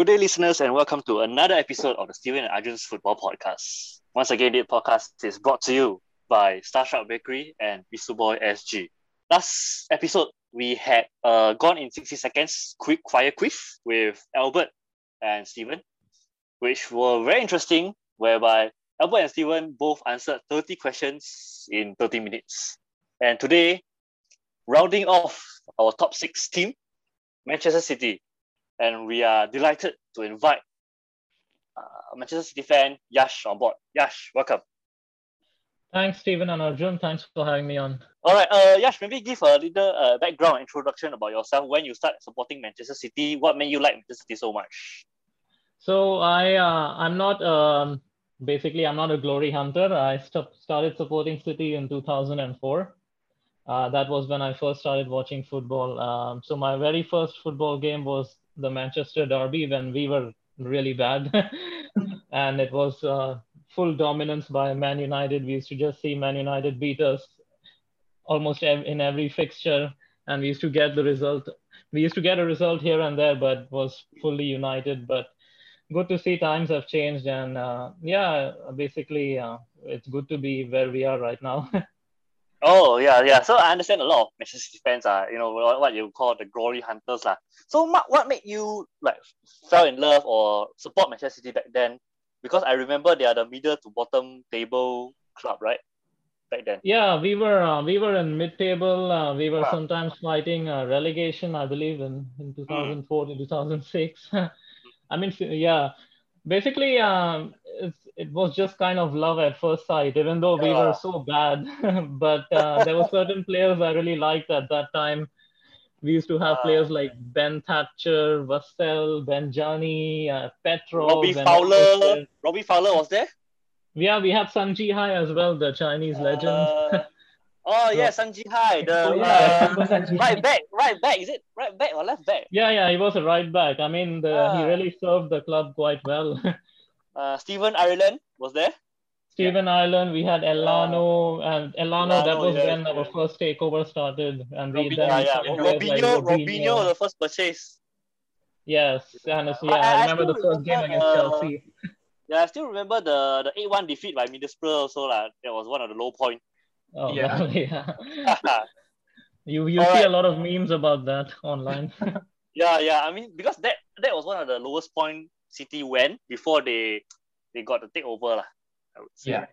Good day, listeners, and welcome to another episode of the Steven and Arjun's Football Podcast. Once again, this podcast is brought to you by Starstruck Bakery and Misuboy SG. Last episode, we had uh, gone in 60 seconds quick fire quiz with Albert and Steven, which were very interesting, whereby Albert and Steven both answered 30 questions in 30 minutes. And today, rounding off our top six team, Manchester City, and we are delighted to invite uh, Manchester City fan Yash on board. Yash, welcome. Thanks, Stephen and Arjun. Thanks for having me on. All right, uh, Yash, maybe give a little uh, background introduction about yourself. When you started supporting Manchester City, what made you like Manchester City so much? So I, uh, I'm not um, basically I'm not a glory hunter. I st- started supporting City in 2004. Uh, that was when I first started watching football. Um, so my very first football game was the Manchester Derby when we were really bad, and it was uh, full dominance by Man United. We used to just see Man United beat us almost ev- in every fixture, and we used to get the result. We used to get a result here and there, but was fully united. But good to see times have changed, and uh, yeah, basically, uh, it's good to be where we are right now. Oh yeah, yeah. So I understand a lot of Manchester City fans are, you know, what you call the glory hunters lah. So what what made you like fell in love or support Manchester City back then? Because I remember they are the middle to bottom table club, right? Back then. Yeah, we were uh, we were in mid-table. Uh, we were wow. sometimes fighting uh, relegation, I believe, in in 2004 mm. to 2006. I mean, yeah, basically, um, it was just kind of love at first sight, even though we were so bad. but uh, there were certain players I really liked at that time. We used to have uh, players like Ben Thatcher, Vassell, Benjani, uh, Petrov. Robbie ben Fowler. Robbie Fowler was there? Yeah, we had Sun Jihai as well, the Chinese legend. Uh, oh yeah, Sun Jihai, the oh, yeah. uh, right back, right back. Is it right back or left back? Yeah, yeah, he was a right back. I mean, the, he ah. really served the club quite well. Uh, Stephen Ireland was there. Stephen yeah. Ireland, we had Elano, and Elano, that was yeah, when yeah. our first takeover started. And we then yeah, yeah. Robinho, like Robinho, Robinho, the first purchase. Yes, and yeah, I, I, remember the first game against Chelsea. Yeah, I still remember the the 8-1 defeat by Middlesbrough also. Like, that was one of the low points. Oh, yeah. yeah. you you All see right. a lot of memes about that online. yeah, yeah. I mean, because that that was one of the lowest point City went before they they got the takeover. Lah, I would say. Yeah.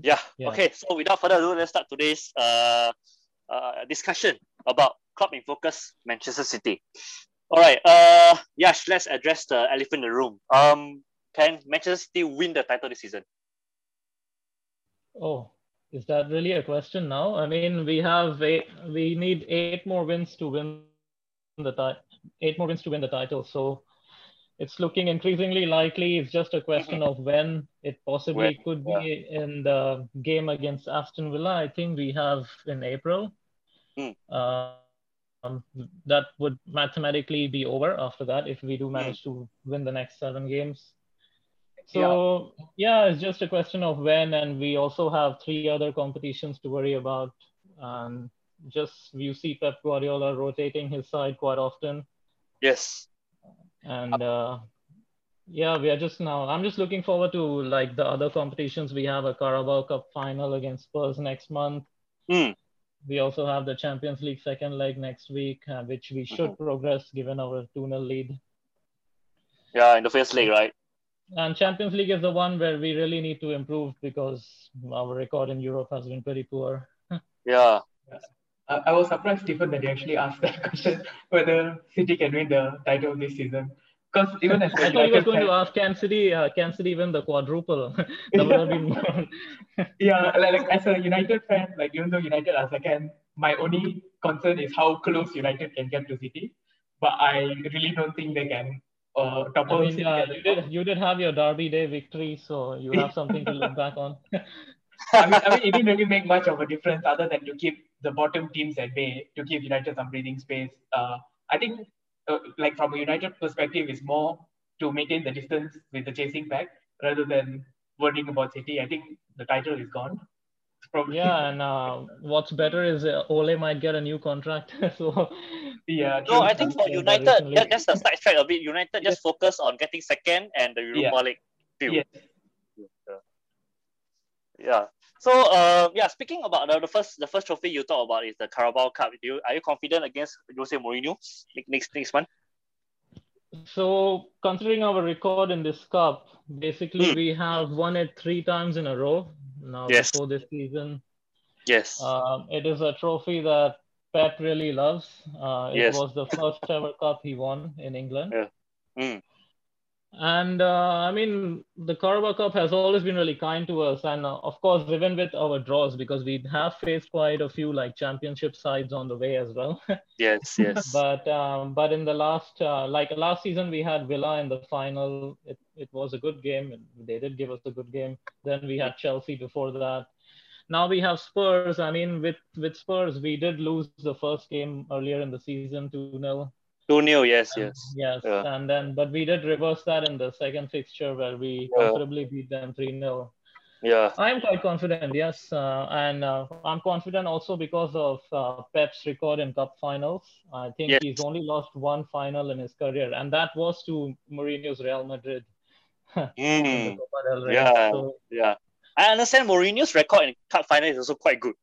yeah. Yeah. Okay. So without further ado, let's start today's uh, uh, discussion about club in focus Manchester City. All right. Uh, Yash, let's address the elephant in the room. Um, can Manchester City win the title this season? Oh, is that really a question now? I mean, we have eight, we need eight more wins to win the title. Eight more wins to win the title. So it's looking increasingly likely. It's just a question mm-hmm. of when it possibly when, could be yeah. in the game against Aston Villa. I think we have in April. Mm. Um, that would mathematically be over after that if we do mm. manage mm. to win the next seven games. So yeah. yeah, it's just a question of when, and we also have three other competitions to worry about. And just you see Pep Guardiola rotating his side quite often. Yes and uh, yeah we are just now i'm just looking forward to like the other competitions. We have a carabao cup final against spurs next month. Mm. we also have the champions league second leg next week uh, which we should mm-hmm. progress given our 2-0 lead. Yeah in the first leg right? And champions league is the one where we really need to improve because our record in europe has been pretty poor. Yeah I was surprised, Stephen, that you actually asked that question whether City can win the title this season. Because even as I thought you were going fan, to ask can City, uh, can City win the quadruple? that would have been yeah, like, as a United fan, like even though United are second, my only concern is how close United can get to City. But I really don't think they can topple I mean, yeah, you did you did have your Derby Day victory, so you have something to look back on. I mean, I mean, it didn't really make much of a difference other than to keep the bottom teams at bay, to give United some breathing space. Uh, I think, uh, like from a United perspective, it's more to maintain the distance with the chasing pack rather than worrying about City. I think the title is gone. Probably yeah, and uh, what's better is uh, Ole might get a new contract. so yeah. No. I think for United, recently. that, that's the sidetrack a bit. United just focus on getting second and the Europa Yeah. League. field. Yes. Yeah. So, uh, yeah. Speaking about the, the first, the first trophy you talk about is the Carabao Cup. Do you, are you confident against Jose Mourinho next next, month? So, considering our record in this cup, basically Hmm. we have won it three times in a row now Yes. before this season. Yes. Um, it is a trophy that Pep really loves. Uh, it Yes. was the first ever cup he won in England. Yeah. Mm. And uh, I mean, the Carabao Cup has always been really kind to us. And uh, of course, even with our draws, because we have faced quite a few like championship sides on the way as well. Yes. Yes. but um, but in the last uh, like last season we had Villa in the final. It it was a good game. They did give us a good game. Then we had Chelsea before that. Now we have Spurs. I mean, with with Spurs, we did lose the first game earlier in the season two 0 Two 0 Yes. Yes. Yes, Yeah. and then but we did reverse that in the second fixture where we Yeah. comfortably beat them three 0 Yeah. I'm quite confident, yes, uh, and uh, I'm confident also because of uh, Pep's record in cup finals. I think Yes. he's only lost one final in his career, and that was to Mourinho's Real Madrid Mm. Yeah. So, Yeah. I understand Mourinho's record in cup final is also quite good.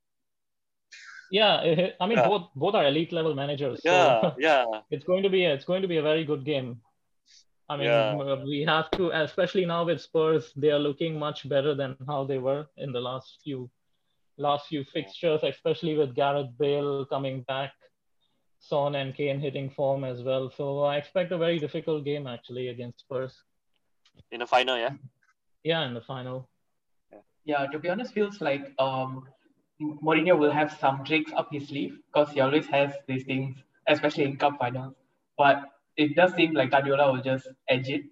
Yeah, it- I mean Yeah. both both are elite level managers. So Yeah. Yeah. it's going to be a, it's going to be a very good game. I mean, Yeah. we have to, especially now with Spurs, they are looking much better than how they were in the last few last few fixtures, especially with Gareth Bale coming back, Son and Kane hitting form as well. So I expect a very difficult game actually against Spurs. In the final, yeah. Yeah, in the final. Yeah, to be honest, feels like um, Mourinho will have some tricks up his sleeve because he always has these things, especially in cup finals. But it does seem like Guardiola will just edge it,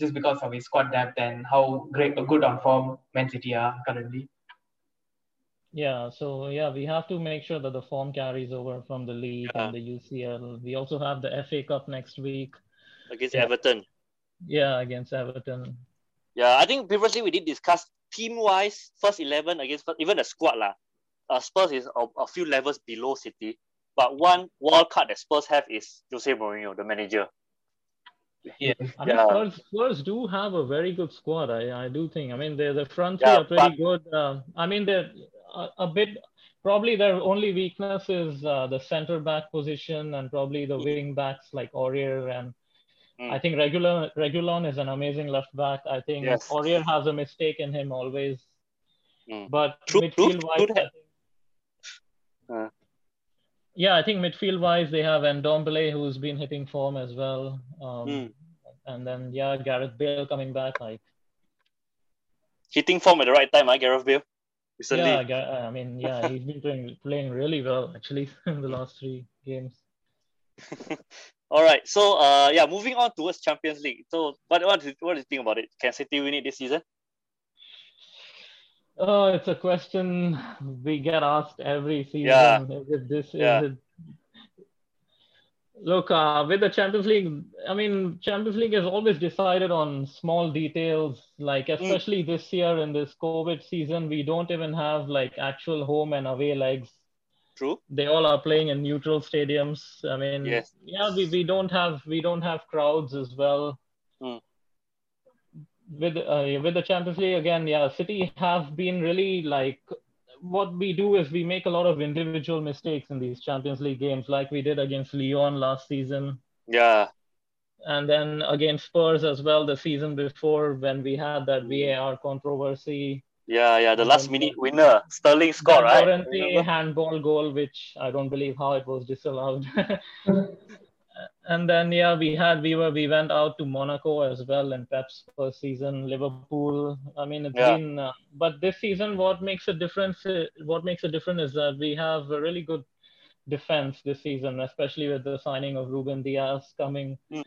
just because of his squad depth and how great, good on form Man City are currently. Yeah, so yeah, we have to make sure that the form carries over from the league Yeah. and the UCL. We also have the FA Cup next week. Against Yeah. Everton. Yeah, against Everton. Yeah, I think previously we did discuss team wise, first 11 against first, even the squad. lah. Uh, Spurs is a, a few levels below City. But one wild card that Spurs have is Jose Mourinho, the manager. Yeah, I mean, Yeah. Spurs, Spurs do have a very good squad. I, I do think. I mean, the the front three Yeah, are pretty but- good. Uh, I mean, they're a, a bit. Probably their only weakness is uh, the center back position and probably the wing backs like Aurier and Mm. I think Regular Reguilón is an amazing left back. I think Yes. Aurier has a mistake in him always. Mm. But True- midfield true- wise, true I that- think, Uh. yeah, I think midfield wise they have Ndombele who's been hitting form as well. Um, Mm. And then yeah, Gareth Bale coming back. Like Hitting form at the right time, huh, Gareth Bale? Recently. yeah, I mean yeah, he's been playing playing really well actually in the last three games. All right. So, uh, yeah, moving on towards Champions League. So, what, what, what do you think about it? Can City win it this season? Oh, it's a question we get asked every season. Yeah. Is it this? Yeah. Is it? Look, uh, with the Champions League, I mean, Champions League is always decided on small details. Like, Mm. especially this year in this COVID season, we don't even have like actual home and away legs. True. They all are playing in neutral stadiums. I mean, Yes. yeah, we, we don't have we don't have crowds as well. Mm. With uh, with the Champions League again, yeah, City have been really like what we do is we make a lot of individual mistakes in these Champions League games, like we did against Lyon last season, Yeah. and then against Spurs as well the season before when we had that VAR controversy. Yeah, yeah. The last minute winner, Sterling scored, right? Remember? handball goal, which I don't believe how it was disallowed. and then yeah, we had we were we went out to Monaco as well in Pep's first season. Liverpool. I mean, it's Yeah. been. Uh, but this season, what makes a difference? uh, What makes a difference is that we have a really good defense this season, especially with the signing of Ruben Dias coming. Mm.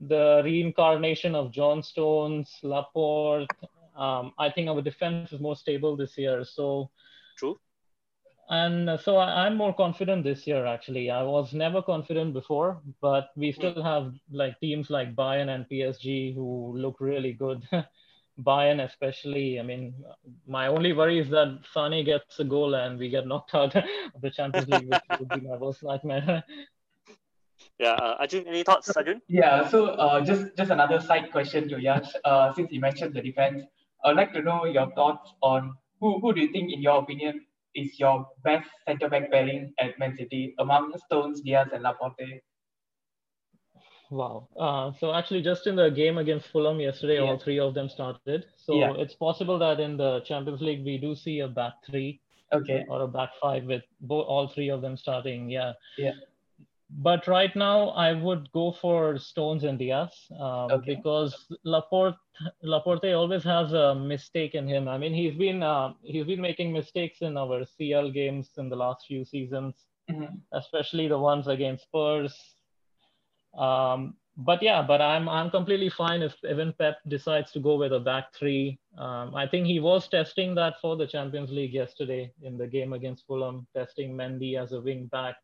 the reincarnation of John Stones, Laporte. Um, I think our defense is more stable this year. So True. And so I, am more confident this year. Actually, I was never confident before, but we still have like teams like Bayern and PSG who look really good. Bayern especially. I mean, my only worry is that Sane gets a goal and we get knocked out of the Champions League, which would be my worst nightmare. Yeah, uh, Arjun, any thoughts, Arjun? Yeah, so uh, just just another side question to Yash. Uh, since you mentioned the defense, I'd like to know your thoughts on who who do you think, in your opinion, is your best centre back pairing at Man City among Stones, Dias, and Laporte? Wow. Uh, so actually, just in the game against Fulham yesterday, yeah. all three of them started. So yeah. it's possible that in the Champions League we do see a back three, okay, or a back five with both all three of them starting. Yeah. Yeah. But right now, I would go for Stones and Dias um, okay. because Laporte Laporte always has a mistake in him. I mean, he's been uh, he's been making mistakes in our CL games in the last few seasons, mm-hmm. especially the ones against Spurs um, but yeah, but I'm I'm completely fine if even Pep decides to go with a back three. Um, I think he was testing that for the Champions League yesterday in the game against Fulham, testing Mendy as a wing back,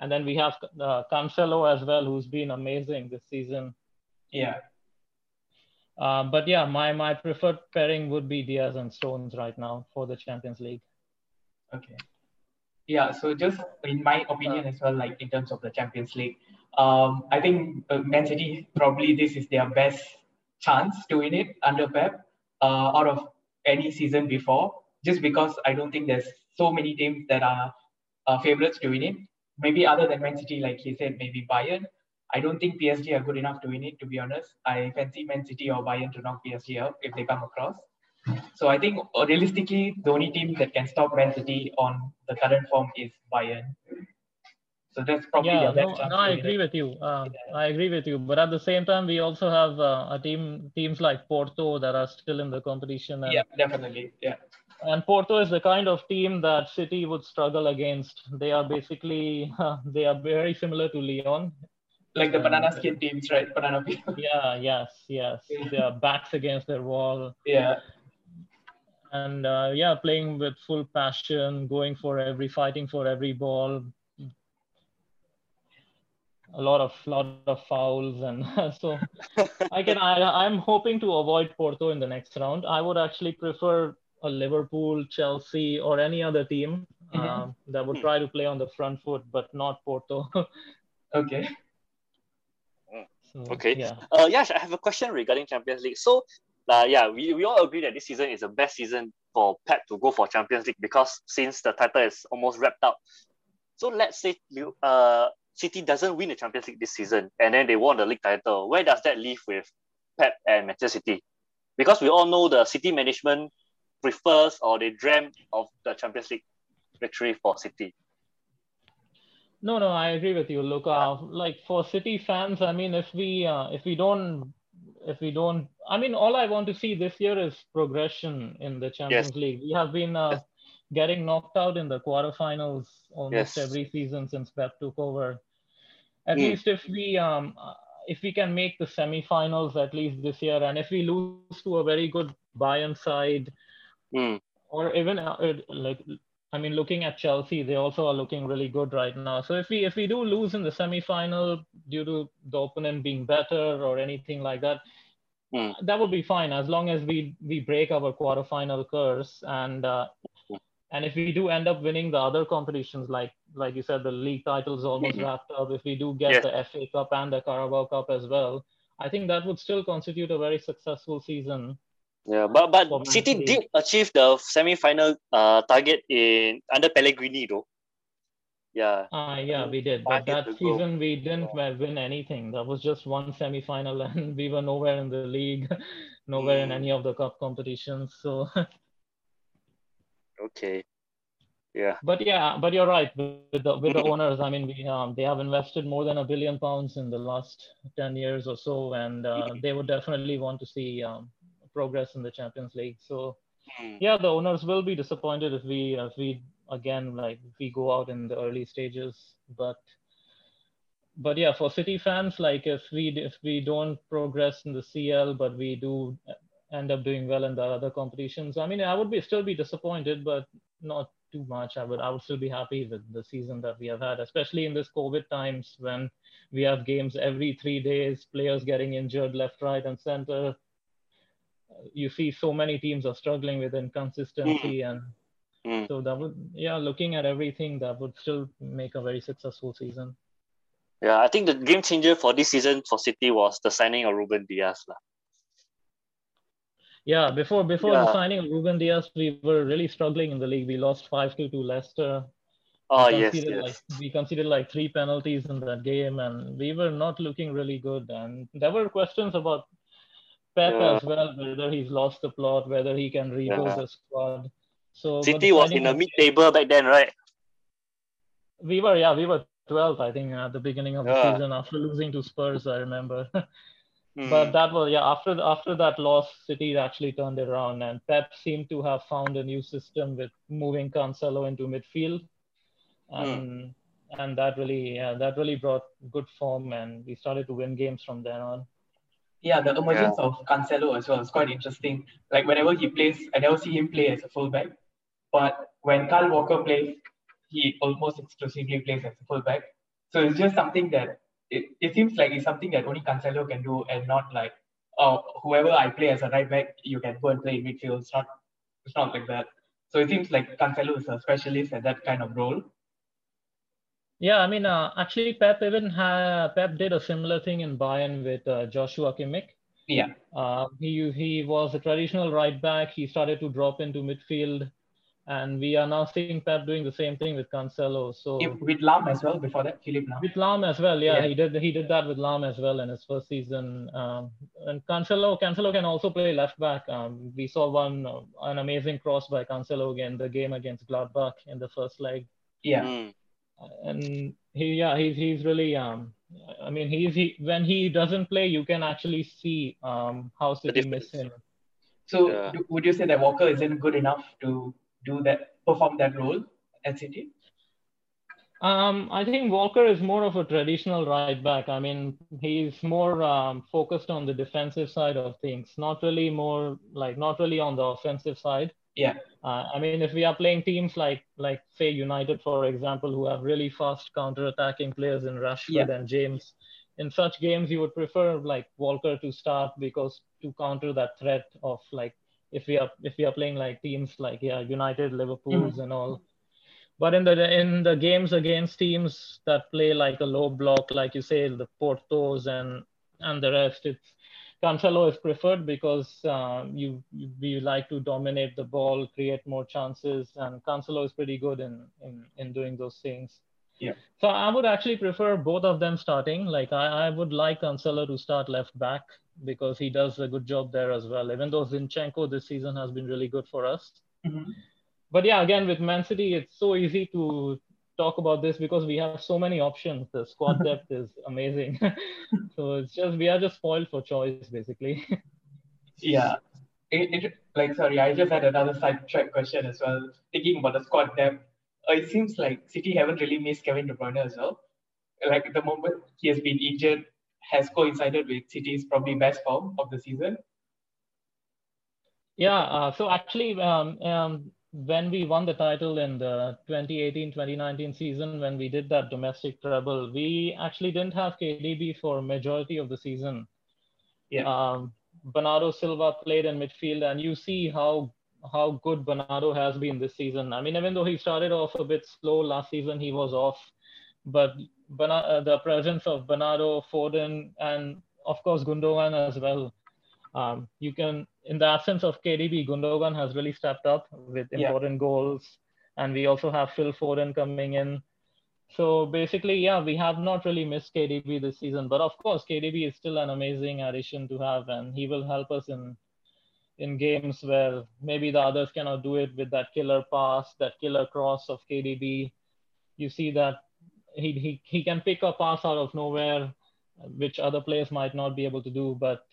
and then we have uh, Cancelo as well, who's been amazing this season. Yeah. Uh, but yeah, my my preferred pairing would be Dias and Stones right now for the Champions League. Okay. Yeah. So just in my opinion as well, like in terms of the Champions League, um, I think uh, Man City probably this is their best chance to win it under Pep uh, out of any season before. Just because I don't think there's so many teams that are uh, favorites to win it. Maybe other than Man City, like he said, maybe Bayern. I don't think PSG are good enough to win it. To be honest, I fancy Man City or Bayern to knock PSG out if they come across. So I think uh, realistically, the only team that can stop Man City on the current form is Bayern. So that's probably yeah, no, no, I agree with you. Uh, yeah. I agree with you. But at the same time, we also have uh, a team teams like Porto that are still in the competition. And, yeah, definitely. Yeah. And Porto is the kind of team that City would struggle against. They are basically uh, they are very similar to Lyon. Like the banana skin teams, right? Banana people. Yeah. Yes. Yes. Yeah. They are backs against their wall. Yeah and uh, yeah, playing with full passion, going for every, fighting for every ball, a lot of lot of fouls and so I can I I'm hoping to avoid Porto in the next round. I would actually prefer a Liverpool, Chelsea, or any other team mm-hmm. uh, that would try to play on the front foot, but not Porto. okay. So, okay. Yeah. Uh, Yash, I have a question regarding Champions League. So, uh, yeah, we, we all agree that this season is the best season for Pep to go for Champions League because since the title is almost wrapped up. So let's say you uh City doesn't win the Champions League this season and then they won the league title, where does that leave with Pep and Manchester City? Because we all know the City management prefers or they dream of the Champions League victory for City. No, no, I agree with you. Luca. like for City fans, I mean, if we uh, if we don't if we don't, I mean, all I want to see this year is progression in the Champions yes. League. We have been uh, yes getting knocked out in the quarterfinals almost yes. every season since Pep took over. At mm. least if we um if we can make the semifinals at least this year, and if we lose to a very good Bayern side, mm. or even uh, like I mean, looking at Chelsea, they also are looking really good right now. So if we if we do lose in the semi-final due to the opponent being better or anything like that, mm. that would be fine as long as we we break our quarterfinal curse and uh, and if we do end up winning the other competitions, like like you said, the league titles almost mm-hmm. wrapped up. If we do get the FA Cup and the Carabao Cup as well, I think that would still constitute a very successful season. Yeah, but but City did achieve the semi-final uh, target in under Pellegrini though. Yeah. Uh, yeah, we did. But that season we didn't yeah. win anything. That was just one semi-final, and we were nowhere in the league, nowhere mm. in any of the cup competitions. So okay yeah but yeah but you're right with the with the owners i mean we um, they have invested more than a billion pounds in the last 10 years or so and uh, they would definitely want to see um, progress in the champions league so mm. yeah the owners will be disappointed if we if we again like if we go out in the early stages but but yeah, for City fans, like if we if we don't progress in the CL, but we do end up doing well in the other competitions, I mean, I would be still be disappointed, but not too much. I would I would still be happy with the season that we have had, especially in this COVID times when we have games every three days, players getting injured left, right, and center. You see, so many teams are struggling with inconsistency, mm. and mm. so that would yeah, looking at everything, that would still make a very successful season. Yeah, I think the game changer for this season for City was the signing of Ruben Dias. La. Yeah, before before yeah. the signing of Ruben Dias, we were really struggling in the league. We lost five to two Leicester. Oh yes, yes. Like, we conceded like three penalties in that game, and we were not looking really good. And there were questions about Pep yeah. as well, whether he's lost the plot, whether he can rebuild yeah. the squad. So City was in the mid-table back then, right? We were, yeah, we were 12th, I think, at the beginning of the season after losing to Spurs. I remember. mm. But that was yeah. After after that loss, City actually turned around, and Pep seemed to have found a new system with moving Cancelo into midfield, hmm. and mm. and that really yeah, that really brought good form, and we started to win games from then on. Yeah, the emergence yeah. of Cancelo as well is quite interesting. Like whenever he plays, I never see him play as a fullback, but when Carl Walker plays, he almost exclusively plays as a fullback. So it's just something that it, it seems like it's something that only Cancelo can do and not like oh whoever I play as a right back, you can go and play in midfield. It's not it's not like that. So it seems like Cancelo is a specialist at that kind of role. Yeah, I mean, uh, actually, Pep even had Pep did a similar thing in Bayern with uh, Joshua Kimmich. Yeah. Uh, he he was a traditional right back. He started to drop into midfield and we are now seeing Pep doing the same thing with Cancelo. So with Lahm as well before that, Philipp Lahm. With Lahm as well, yeah, yeah, he did he did that with Lahm as well in his first season. Um, and Cancelo Cancelo can also play left back. Um, we saw one uh, an amazing cross by Cancelo again the game against Gladbach in the first leg. Yeah. Mm. And he yeah he's he's really um I mean he's he when he doesn't play you can actually see um how City miss him. So yeah. would you say that Walker isn't good enough to do that, perform that role at City? Um, I think Walker is more of a traditional right back. I mean, he's more um, focused on the defensive side of things, not really more like not really on the offensive side. Yeah. Uh, I mean, if we are playing teams like like say United, for example, who have really fast counter-attacking players in Rashford yeah. and James, in such games you would prefer like Walker to start because to counter that threat of like if we are if we are playing like teams like yeah United, Liverpool's mm-hmm. and all. But in the in the games against teams that play like a low block, like you say, the Portos and and the rest, it's Cancelo is preferred because uh, you, you you like to dominate the ball, create more chances, and Cancelo is pretty good in in in doing those things. Yeah. So I would actually prefer both of them starting. Like I, I would like Cancelo to start left back because he does a good job there as well. Even though Zinchenko this season has been really good for us. Mm-hmm. But yeah, again with Man City, it's so easy to talk about this because we have so many options. The squad depth is amazing. so it's just we are just spoiled for choice basically. yeah. It, it, like sorry, I just had another side track question as well. Thinking about the squad depth, uh, it seems like City haven't really missed Kevin De Bruyne as well. Like the moment he has been injured, has coincided with City's probably best form of the season. Yeah, uh, so actually, um, um, when we won the title in the 2018-2019 season, when we did that domestic treble, we actually didn't have KDB for majority of the season. Yeah. Um, Bernardo Silva played in midfield, and you see how how good Bernardo has been this season. I mean, even though he started off a bit slow last season, he was off, but uh, the presence of Bernardo, Foden, and of course Gundogan as well. Um, you can, in the absence of KDB, Gundogan has really stepped up with important yeah. goals, and we also have Phil Foden coming in. So basically, yeah, we have not really missed KDB this season, but of course, KDB is still an amazing addition to have, and he will help us in in games where maybe the others cannot do it with that killer pass, that killer cross of KDB. You see that he, he, he can pick a pass out of nowhere, which other players might not be able to do. But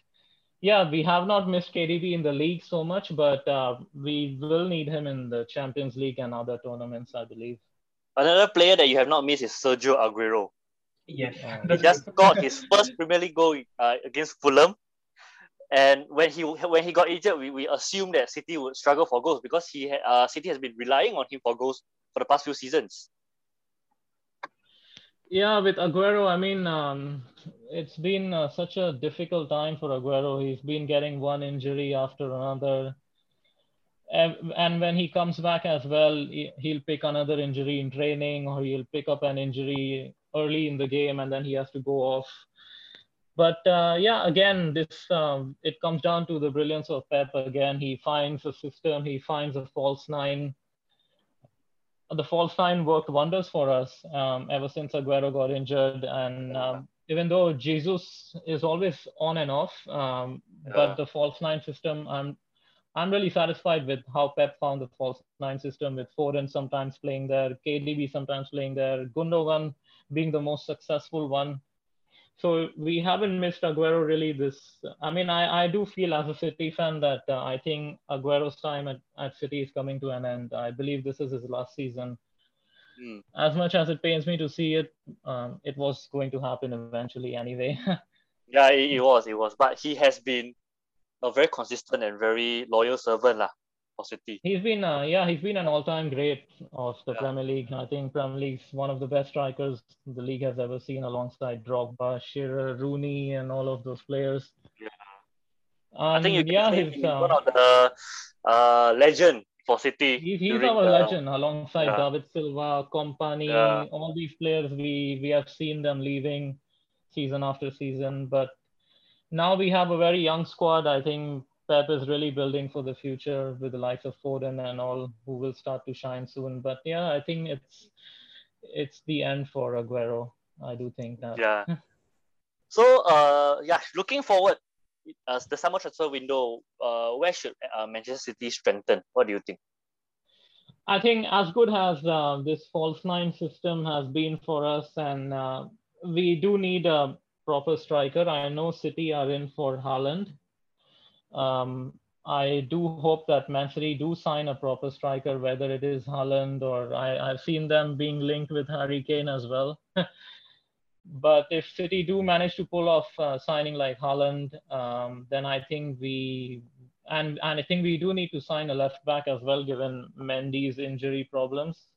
yeah, we have not missed KDB in the league so much, but uh, we will need him in the Champions League and other tournaments, I believe. Another player that you have not missed is Sergio Aguero. Yes. He just got his first Premier League goal uh, against Fulham. And when he when he got injured, we, we assumed that City would struggle for goals because he uh, City has been relying on him for goals for the past few seasons. Yeah, with Aguero, I mean, um, it's been uh, such a difficult time for Aguero. He's been getting one injury after another. And, when he comes back as well, he'll pick another injury in training or he'll pick up an injury early in the game and then he has to go off. But uh, yeah, again, this um, it comes down to the brilliance of Pep. Again, he finds a system, he finds a false nine. The false nine worked wonders for us um, ever since Aguero got injured, and um, even though Jesus is always on and off, um, yeah. but the false nine system, I'm I'm really satisfied with how Pep found the false nine system with Foden sometimes playing there, KDB sometimes playing there, Gundogan being the most successful one. So we haven't missed Aguero really this. I mean, I, I do feel as a City fan that uh, I think Aguero's time at, at City is coming to an end. I believe this is his last season. Mm. As much as it pains me to see it, um, it was going to happen eventually anyway. yeah, it, it was, it was. But he has been a very consistent and very loyal servant lah He's been, uh, yeah, he's been an all-time great of the yeah. Premier League. I think Premier League's one of the best strikers the league has ever seen, alongside Drogba, Shearer, Rooney, and all of those players. Yeah. I think you can yeah, say he's uh, one of the uh, legend for City. He's, he's our the, legend alongside yeah. David Silva, Kompany, yeah. all these players. We we have seen them leaving season after season, but now we have a very young squad. I think Pep is really building for the future with the likes of Foden and all who will start to shine soon. But yeah, I think it's it's the end for Aguero. I do think that. Yeah. so uh yeah, looking forward, as the summer transfer window, uh, where should uh, Manchester City strengthen? What do you think? I think as good as uh, this false nine system has been for us, and uh, we do need a proper striker. I know City are in for Haaland. Um, I do hope that Man City do sign a proper striker, whether it is Haaland or I, I've seen them being linked with Harry Kane as well. but if City do manage to pull off uh, signing like Haaland, um, then I think we and and I think we do need to sign a left back as well, given Mendy's injury problems.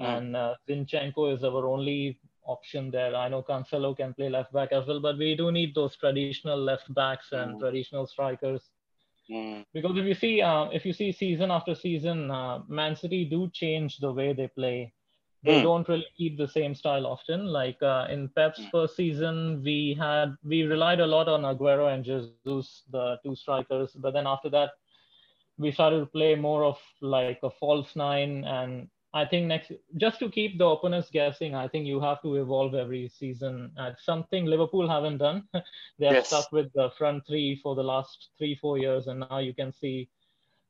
Mm. And uh, Zinchenko is our only option there. I know Cancelo can play left back as well, but we do need those traditional left backs and mm. traditional strikers. Mm. Because if you see, uh, if you see season after season, uh, Man City do change the way they play. They mm. don't really keep the same style often. Like uh, in Pep's mm. first season, we had we relied a lot on Aguero and Jesus, the two strikers. But then after that, we started to play more of like a false nine and I think next, just to keep the opponents guessing, I think you have to evolve every season. It's something Liverpool haven't done. they are yes. stuck with the front three for the last three, four years, and now you can see,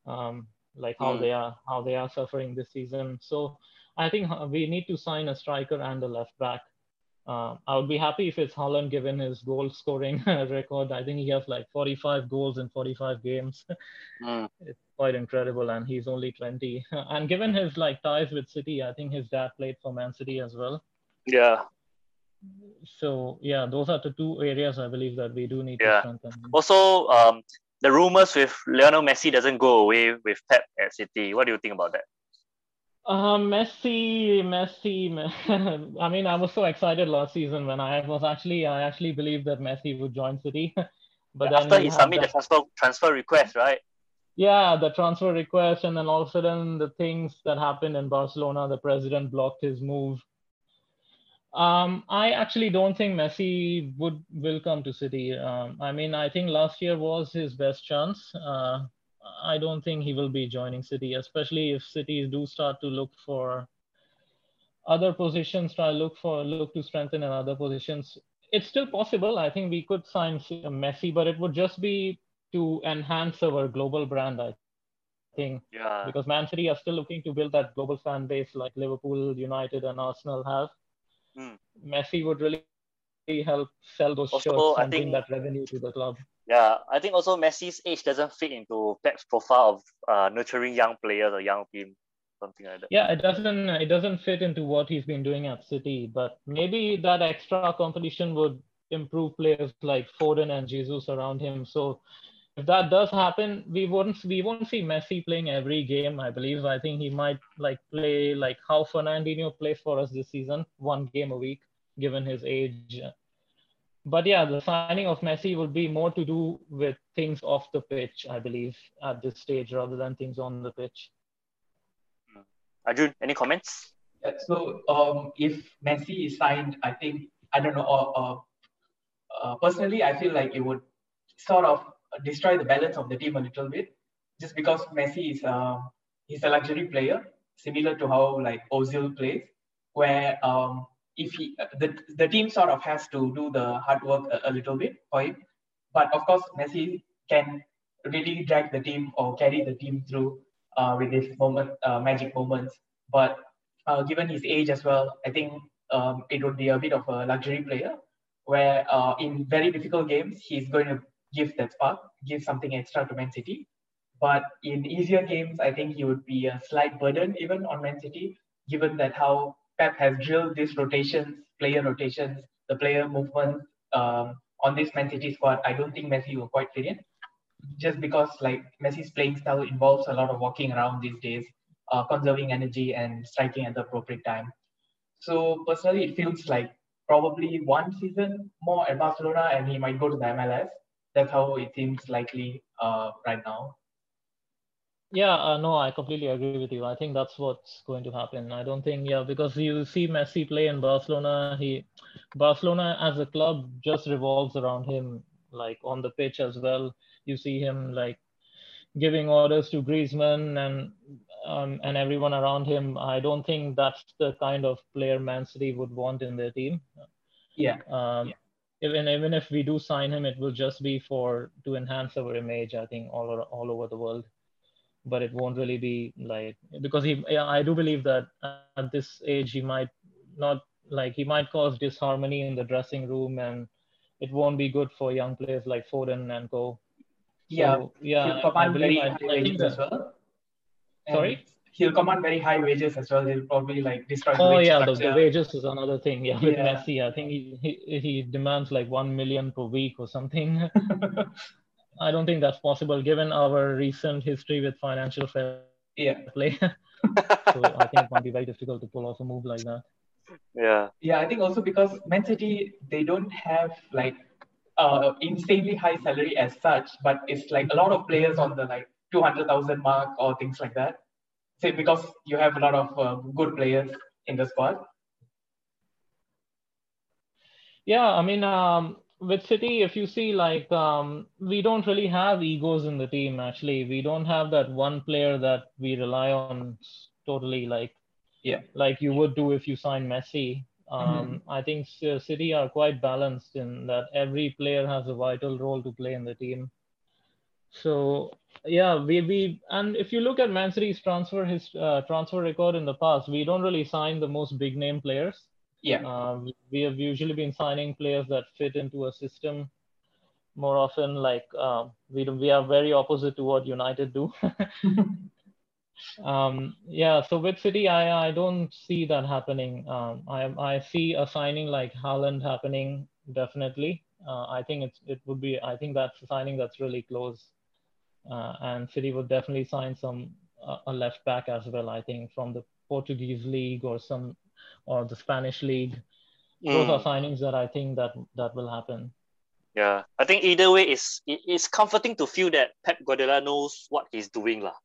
um, like how mm. they are, how they are suffering this season. So I think we need to sign a striker and a left back. Uh, I would be happy if it's Haaland, given his goal scoring record. I think he has like 45 goals in 45 games. Mm. It's quite incredible, and he's only 20. and given his like ties with City, I think his dad played for Man City as well. Yeah. So yeah, those are the two areas I believe that we do need yeah. to strengthen. Also, um, the rumors with Lionel Messi doesn't go away with Pep at City. What do you think about that? Uh, Messi, Messi. I mean, I was so excited last season when I was actually, I actually believed that Messi would join City. but after he submitted the transfer transfer request, right? yeah, the transfer request, and then all of a sudden the things that happened in Barcelona, the president blocked his move. Um, I actually don't think Messi would will come to City. Um, I mean, I think last year was his best chance. Uh, I don't think he will be joining City, especially if cities do start to look for other positions, try look for look to strengthen in other positions. It's still possible. I think we could sign Messi, but it would just be to enhance our global brand, I think. Yeah. Because Man City are still looking to build that global fan base like Liverpool, United, and Arsenal have. Mm. Messi would really help sell those also, shirts and bring that revenue to the club. Yeah, I think also Messi's age doesn't fit into Pep's profile of uh, nurturing young players or young team. something like that. Yeah, it doesn't it doesn't fit into what he's been doing at City, but maybe that extra competition would improve players like Foden and Jesus around him. So if that does happen, we won't we won't see Messi playing every game. I believe. I think he might like play like how Fernandinho plays for us this season, one game a week, given his age. But yeah, the signing of Messi will be more to do with things off the pitch, I believe, at this stage, rather than things on the pitch. Arjun, any comments? Yeah, so um, if Messi is signed, I think I don't know. Uh, uh, uh, personally, I feel like it would sort of destroy the balance of the team a little bit, just because Messi is uh, he's a luxury player, similar to how like Ozil plays, where um, if he the, the team sort of has to do the hard work a, a little bit for him, but of course Messi can really drag the team or carry the team through uh, with his moment uh, magic moments. But uh, given his age as well, I think um, it would be a bit of a luxury player where uh, in very difficult games he's going to give that spark, give something extra to Man City. But in easier games, I think he would be a slight burden even on Man City, given that how Pep has drilled these rotations, player rotations, the player movement um, on this Man City squad. I don't think Messi will quite fit in, just because like Messi's playing style involves a lot of walking around these days, uh, conserving energy and striking at the appropriate time. So personally, it feels like probably one season more at Barcelona and he might go to the MLS. That's how it seems likely uh, right now. Yeah, uh, no, I completely agree with you. I think that's what's going to happen. I don't think, yeah, because you see Messi play in Barcelona, he Barcelona as a club just revolves around him, like on the pitch as well. You see him like giving orders to Griezmann and um, and everyone around him. I don't think that's the kind of player Man City would want in their team. Yeah. Um, Yeah. Even even if we do sign him, it will just be for to enhance our image. I think all all over the world, but it won't really be like because he. Yeah, I do believe that at this age he might not like he might cause disharmony in the dressing room and it won't be good for young players like Foden and co. Yeah. So, yeah, he'll I command very believe high wages as well. And Sorry? He'll command very high wages as well. He'll probably like destroy the Oh yeah, the, the wages is another thing. Yeah, with Yeah. Messi, I think he, he he demands like one million per week or something. I don't think that's possible given our recent history with financial fair yeah. play. so I think it might be very difficult to pull off a move like that. Yeah. Yeah, I think also because Man City they don't have like uh insanely high salary as such, but it's like a lot of players on the like two hundred thousand mark or things like that. Say because you have a lot of uh, good players in the squad. Yeah, I mean, um, with City, if you see, like, um, we don't really have egos in the team. Actually, we don't have that one player that we rely on totally, like, Yeah. like you would do if you sign Messi. Um, I think City are quite balanced in that every player has a vital role to play in the team. So yeah, we we and if you look at Man City's transfer his uh, transfer record in the past, we don't really sign the most big name players. Yeah. Uh, we have usually been signing players that fit into a system more often. Like uh, we we are very opposite to what United do. um, yeah, so with City, I I don't see that happening. Um, I I see a signing like Haaland happening definitely. Uh, I think it's it would be I think that's a signing that's really close. Uh, and City would definitely sign some uh, a left back as well. I think from the Portuguese league or some or the Spanish league. Those are Mm, signings that I think that that will happen. yeah. I think either way, it's it, it's comforting to feel that Pep Guardiola knows what he's doing lah,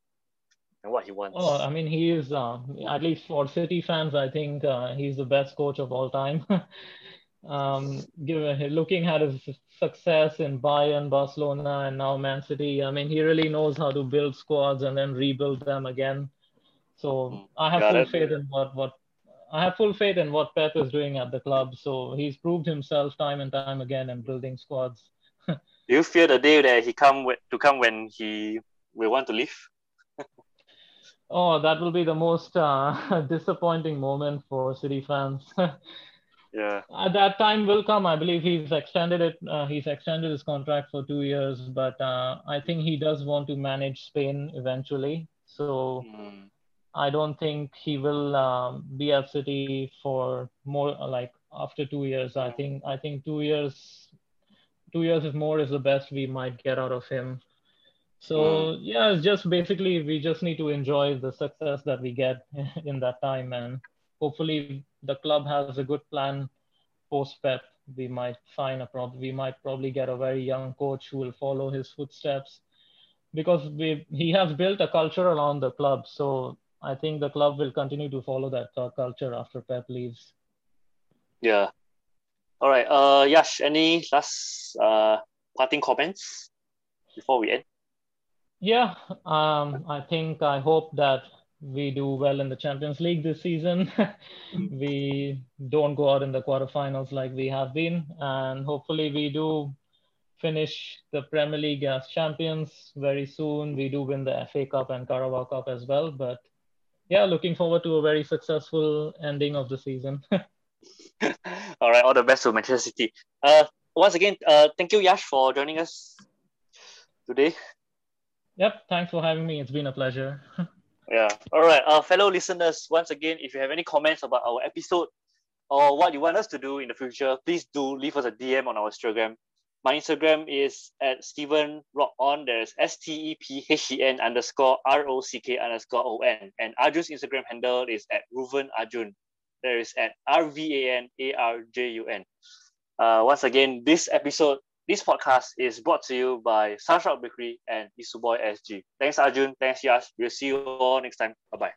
and what he wants. Oh, I mean, he is uh, at least for City fans. I think uh, he's the best coach of all time. um, given looking at his success in Bayern, Barcelona, and now Man City, I mean, he really knows how to build squads and then rebuild them again. So Mm, I have got full it. faith in what what I have full faith in what Pep is doing at the club. So he's proved himself time and time again in building squads. Do you fear the day that he come with, to come when he will want to leave? Oh, that will be the most uh, disappointing moment for City fans. Yeah. Uh, that time will come. I believe he's extended it. Uh, he's extended his contract for two years, but uh, I think he does want to manage Spain eventually. So Mm, I don't think he will um, be at City for more like after two years. I think I think two years, two years is more is the best we might get out of him. So mm. yeah, it's just basically we just need to enjoy the success that we get in that time, and hopefully the club has a good plan post Pep. We might find a prob- we might probably get a very young coach who will follow his footsteps because we he has built a culture around the club. So I think the club will continue to follow that culture after Pep leaves. Yeah. All right. Uh, Yash, any last uh parting comments before we end? Yeah. Um, I think I hope that we do well in the Champions League this season. we don't go out in the quarterfinals like we have been, and hopefully we do finish the Premier League as champions very soon. We do win the FA Cup and Carabao Cup as well, but yeah, looking forward to a very successful ending of the season. all right, all the best to Manchester City. Uh, once again, uh, thank you, Yash, for joining us today. Yep, thanks for having me. It's been a pleasure. yeah. All right, uh, fellow listeners. Once again, if you have any comments about our episode or what you want us to do in the future, please do leave us a DM on our Instagram. My Instagram is at Stephen Rock On. There's S T E P H E N underscore R O C K underscore O N. And Arjun's Instagram handle is at Ruven Arjun. There is at R V A N A R J U N. Uh, once again, this episode, this podcast is brought to you by Starshop Bakery and Isuboy SG. Thanks, Arjun. Thanks, Yash. We'll see you all next time. Bye bye.